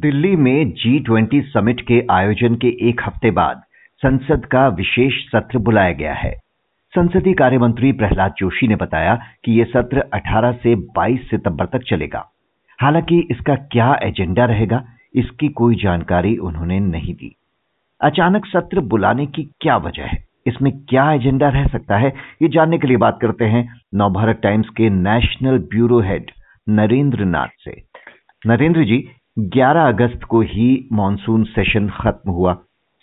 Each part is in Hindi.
दिल्ली में जी ट्वेंटी समिट के आयोजन के एक हफ़्ते बाद संसद का विशेष सत्र बुलाया गया है। संसदीय कार्य मंत्री प्रहलाद जोशी ने बताया कि यह सत्र 18 से 22 सितंबर तक चलेगा। हालाँकि इसका क्या एजेंडा रहेगा, इसकी कोई जानकारी उन्होंने नहीं दी। अचानक सत्र बुलाने की क्या वजह है? इसमें क्या एजेंडा रह सकता है? ये जानने के लिए बात करते हैं नवभारत टाइम्स के national bureau head Narendra Nath से। नरेंद्र जी 11 अगस्त को ही मॉनसून सेशन खत्म हुआ।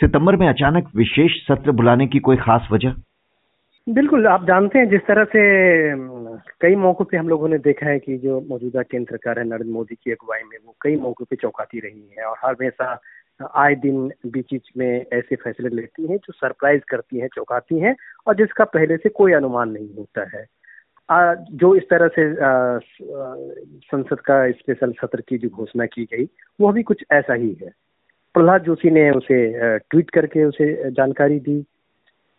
सितंबर में अचानक विशेष सत्र बुलाने की कोई खास वजह? बिल्कुल, आप जानते हैं जिस तरह से कई मौकों पे हम लोगों ने देखा है कि जो मौजूदा केंद्र सरकार है, नरेंद्र मोदी की अगुवाई में, वो कई मौकों पे चौंकाती रही है और हर हमेशा, आए दिन बीच बीच में ऐसे फैसले लेती हैं जो सरप्राइज़ करती हैं, चौंकाती हैं और जिसका पहले से कोई अनुमान नहीं होता है। जो इस तरह से संसद का स्पेशल सत्र की जो घोषणा की गई, वो अभी कुछ ऐसा ही है। प्रहलाद जोशी ने उसे ट्वीट करके उसे जानकारी दी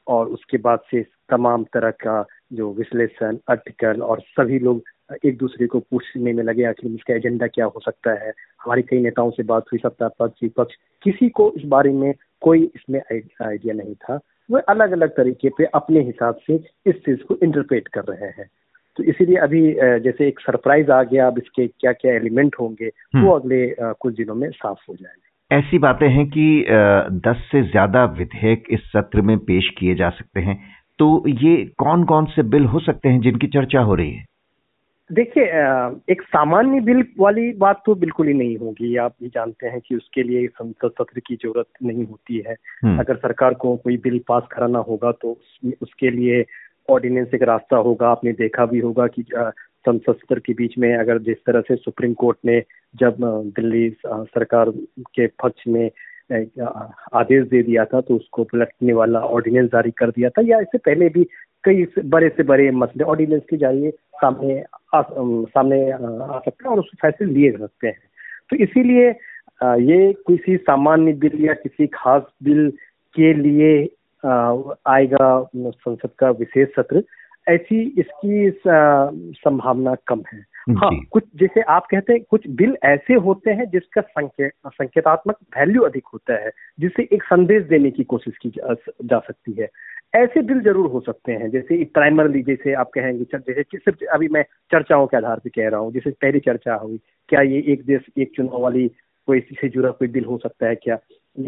और उसके बाद से तमाम तरह का जो विश्लेषण आर्टिकल और सभी लोग एक दूसरे को पूछने में लगे, आखिर इसका एजेंडा क्या हो सकता है? हमारे कई नेताओं से बात हुई सत्ता पक्ष विपक्ष, किसी को इस बारे में कोई इसमें आइडिया नहीं था। वो अलग अलग तरीके पे अपने हिसाब से इस चीज़ को इंटरप्रेट कर रहे हैं। तो इसीलिए अभी जैसे एक सरप्राइज़ आ गया अब इसके क्या क्या एलिमेंट होंगे वो हम्म। अगले कुछ दिनों में साफ़ हो जाएँगे। ऐसी बातें हैं कि दस से ज़्यादा विधेयक इस सत्र में पेश किए जा सकते हैं। तो ये कौन कौन से बिल हो सकते हैं जिनकी चर्चा हो रही है? देखिए एक सामान्य बिल वाली बात तो बिल्कुल ही नहीं होगी। आप भी जानते हैं कि उसके लिए संसद सत्र की ज़रूरत नहीं होती है। हम्म। अगर सरकार को कोई बिल पास कराना होगा तो उसके लिए ऑर्डिनेंस एक रास्ता होगा। आपने देखा भी होगा कि संसद सत्र के बीच में अगर जिस तरह से सुप्रीम कोर्ट ने जब दिल्ली सरकार के पक्ष में आदेश दे दिया था तो उसको पलटने वाला ऑर्डिनेंस जारी कर दिया था या इससे पहले भी कई बड़े से बड़े मसले ऑर्डिनेंस के ज़रिए सामने आ, सामने आ सकते हैं और उसके फैसले लिए जा सकते हैं। तो इसीलिए ये किसी सामान्य बिल या किसी खास बिल के लिए आएगा संसद का विशेष सत्र ऐसी इसकी संभावना कम है। हाँ कुछ जैसे आप कहते हैं कुछ बिल ऐसे होते हैं जिसका संके, संकेतात्मक वैल्यू अधिक होता है जिससे एक संदेश देने की कोशिश की जा, जा सकती है। ऐसे बिल ज़रूर हो सकते हैं जैसे प्राइमरली जैसे आप कहेंगे जैसे सिर्फ़ अभी मैं चर्चाओं के आधार पर कह रहा हूँ जैसे पहली चर्चा हुई क्या ये एक देश एक चुनाव वाली कोई से जुड़ा कोई बिल हो सकता है क्या?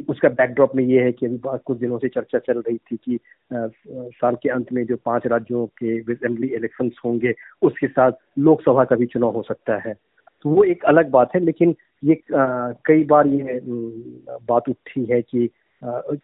उसका बैकड्रॉप में ये है कि अभी कुछ दिनों से चर्चा चल रही थी कि साल के अंत में जो पाँच राज्यों के असेंबली इलेक्शंस होंगे, उसके साथ लोकसभा का भी चुनाव हो सकता है। तो वो एक अलग बात है, लेकिन ये कई बार ये बात उठी है कि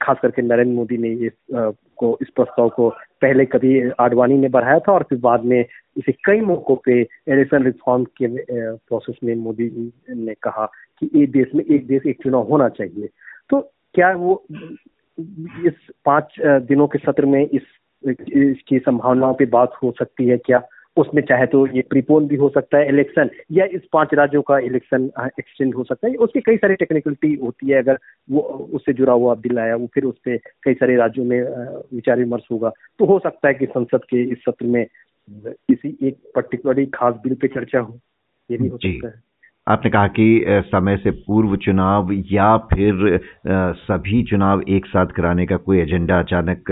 खास करके नरेंद्र मोदी ने इस को, इस प्रस्ताव को पहले कभी आडवाणी ने बढ़ाया था और फिर बाद में इसे कई मौकों पे इलेक्शन रिफॉर्म के प्रोसेस में मोदी ने कहा कि एक देश में एक देश एक चुनाव होना चाहिए। तो क्या वो इस पाँच दिनों के सत्र में इस इसकी संभावनाओं पे बात हो सकती है? क्या उसमें चाहे तो ये प्रीपोन भी हो सकता है इलेक्शन या इस पाँच राज्यों का इलेक्शन एक्सटेंड हो सकता है? उसकी कई सारी टेक्निकलिटी होती है अगर वो उससे जुड़ा हुआ बिल आया वो फिर उस पर कई सारे राज्यों में विचार विमर्श होगा। तो हो सकता है कि संसद के इस सत्र में किसी एक पर्टिकुलरली खास बिल पे चर्चा हो ये भी हो सकता है। आपने कहा कि समय से पूर्व चुनाव या फिर सभी चुनाव एक साथ कराने का कोई एजेंडा अचानक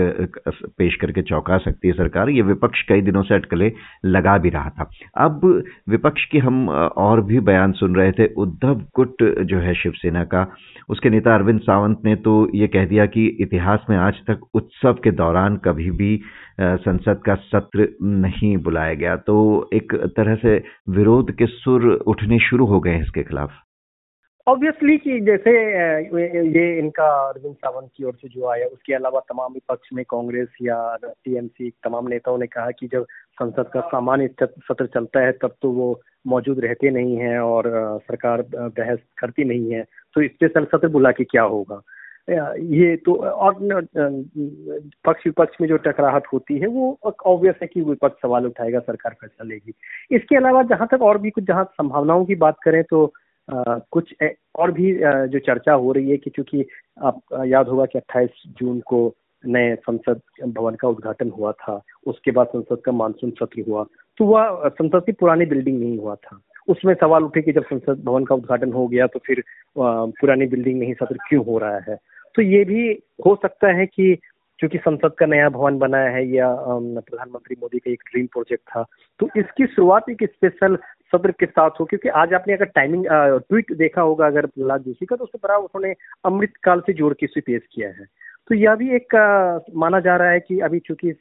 पेश करके चौंका सकती है सरकार, ये विपक्ष कई दिनों से अटकले लगा भी रहा था। अब विपक्ष की हम और भी बयान सुन रहे थे, उद्धव गुट जो है शिवसेना का, उसके नेता अरविंद सावंत ने तो ये कह दिया कि इतिहास में आज तक उत्सव के दौरान कभी भी संसद का सत्र नहीं बुलाया गया। तो एक तरह से विरोध के सुर उठने शुरू हो गए हैं इसके खिलाफ? ऑब्वियसली कि जैसे ये इनका अरविंद सावंत की ओर से जो आया, उसके अलावा तमाम विपक्ष में कांग्रेस या टीएमसी, तमाम नेताओं ने कहा कि जब संसद का सामान्य सत्र चलता है, तब तो वो मौजूद रहते नहीं हैं और सरकार बहस करती नहीं है। तो स्पेशल सत्र बुला के क्या होगा? ये तो और पक्ष विपक्ष में जो टकराहट होती है वो ऑब्वियस है कि विपक्ष सवाल उठाएगा सरकार फैसला लेगी इसके अलावा जहाँ तक और भी कुछ जहाँ संभावनाओं की बात करें तो आ, कुछ और भी जो चर्चा हो रही है कि चूँकि आप याद होगा कि 28 जून को नए संसद भवन का उद्घाटन हुआ था उसके बाद संसद का मानसून सत्र हुआ तो वह संसद की पुरानी बिल्डिंग नहीं हुआ था। उसमें सवाल उठे कि जब संसद भवन का उद्घाटन हो गया तो फिर पुरानी बिल्डिंग में ही सत्र क्यों हो रहा है? तो ये भी हो सकता है कि क्योंकि संसद का नया भवन बनाया है या प्रधानमंत्री मोदी का एक ड्रीम प्रोजेक्ट था तो इसकी शुरुआत एक स्पेशल सत्र के साथ हो क्योंकि आज आपने अगर टाइमिंग ट्वीट देखा होगा अगर प्रहलाद जोशी का तो उसके बड़ा उन्होंने अमृतकाल से जोड़ के इसे पेश किया है। तो यह भी एक आ, माना जा रहा है कि अभी चूँकि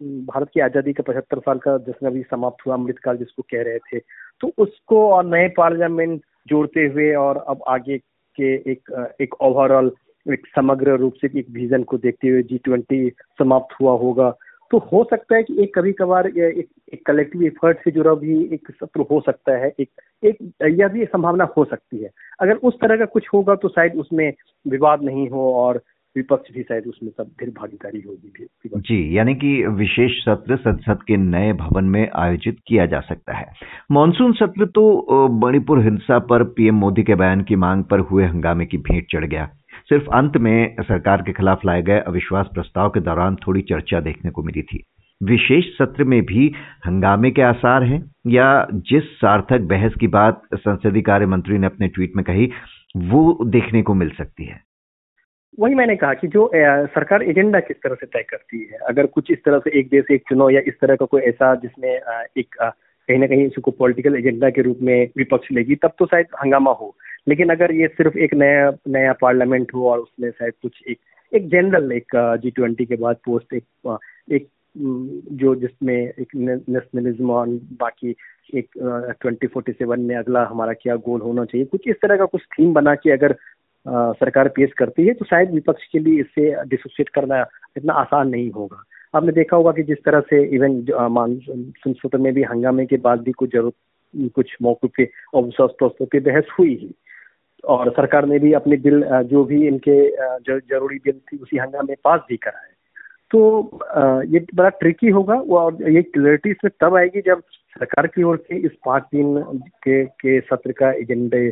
भारत की आज़ादी का पचहत्तर साल का जिसमें अभी समाप्त हुआ अमृतकाल जिसको कह रहे थे तो उसको और नए पार्लियामेंट जोड़ते हुए और अब आगे के एक एक ओवरऑल एक समग्र रूप से एक विजन को देखते हुए जी ट्वेंटी समाप्त हुआ होगा। तो हो सकता है कि एक कभी कभार एक, एक कलेक्टिव एफर्ट से जुड़ा भी एक सत्र हो सकता है। एक एक यह भी संभावना हो सकती है। अगर उस तरह का कुछ होगा तो शायद उसमें विवाद नहीं हो और विपक्ष भी शायद उसमें सब फिर भागीदारी होगी जी यानी कि विशेष सत्र संसद के नए भवन में आयोजित किया जा सकता है। मानसून सत्र तो मणिपुर हिंसा पर पीएम मोदी के बयान की मांग पर हुए हंगामे की भेंट चढ़ गया। सिर्फ़ अंत में सरकार के खिलाफ लाए गए अविश्वास प्रस्ताव के दौरान थोड़ी चर्चा देखने को मिली थी। विशेष सत्र में भी हंगामे के आसार हैं या जिस सार्थक बहस की बात संसदीय कार्य मंत्री ने अपने ट्वीट में कही, वो देखने को मिल सकती है। वही मैंने कहा कि जो सरकार एजेंडा किस तरह से तय करती है, अगर कुछ इस तरह से एक देश एक चुनाव या इस तरह का कोई ऐसा जिसमें एक कहीं ना कहीं इसको पॉलिटिकल एजेंडा के रूप में विपक्ष लेगी, तब तो शायद हंगामा हो। लेकिन अगर ये सिर्फ़ एक नया नया पार्लियामेंट हो और उसमें शायद कुछ एक एक जनरल एक जी ट्वेंटी के बाद पोस्ट एक एक जो जिसमें एक नेशनलिज्म और बाकी एक ट्वेंटी फोर्टी सेवन में अगला हमारा क्या गोल होना चाहिए कुछ इस तरह का कुछ थीम बना के अगर आ, सरकार पेश करती है तो शायद विपक्ष के लिए इससे डिसोसिएट करना इतना आसान नहीं होगा। आपने देखा होगा कि जिस तरह से इवन सत्र में भी हंगामे के बाद भी कुछ ज़रूरत कुछ मौके पे बहस हुई ही। और सरकार ने भी अपने बिल जो भी इनके ज़रूरी बिल थी, उसी हंगामे में पास भी कराए। तो ये बड़ा ट्रिकी होगा और ये क्लियरिटी इसमें तब आएगी जब सरकार की ओर से इस पाँच दिन के के सत्र का एजेंडे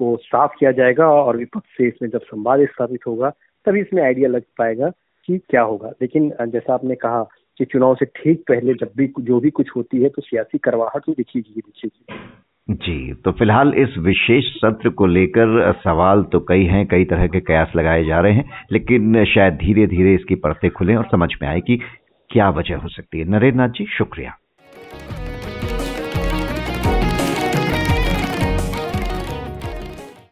को साफ़ किया जाएगा और विपक्ष से इसमें जब संवाद स्थापित होगा, तभी इसमें आइडिया लग पाएगा कि क्या होगा। लेकिन जैसा आपने कहा कि चुनाव से ठीक पहले जब भी जो भी कुछ होती है तो सियासी करवाहट तो दिखेगी ही दिखेगी। जी तो फ़िलहाल इस विशेष सत्र को लेकर सवाल तो कई हैं, कई तरह के कयास लगाए जा रहे हैं, लेकिन शायद धीरे धीरे इसकी परतें खुलें और समझ में आए कि क्या वजह हो सकती है। नरेंद्र नाथ जी, शुक्रिया।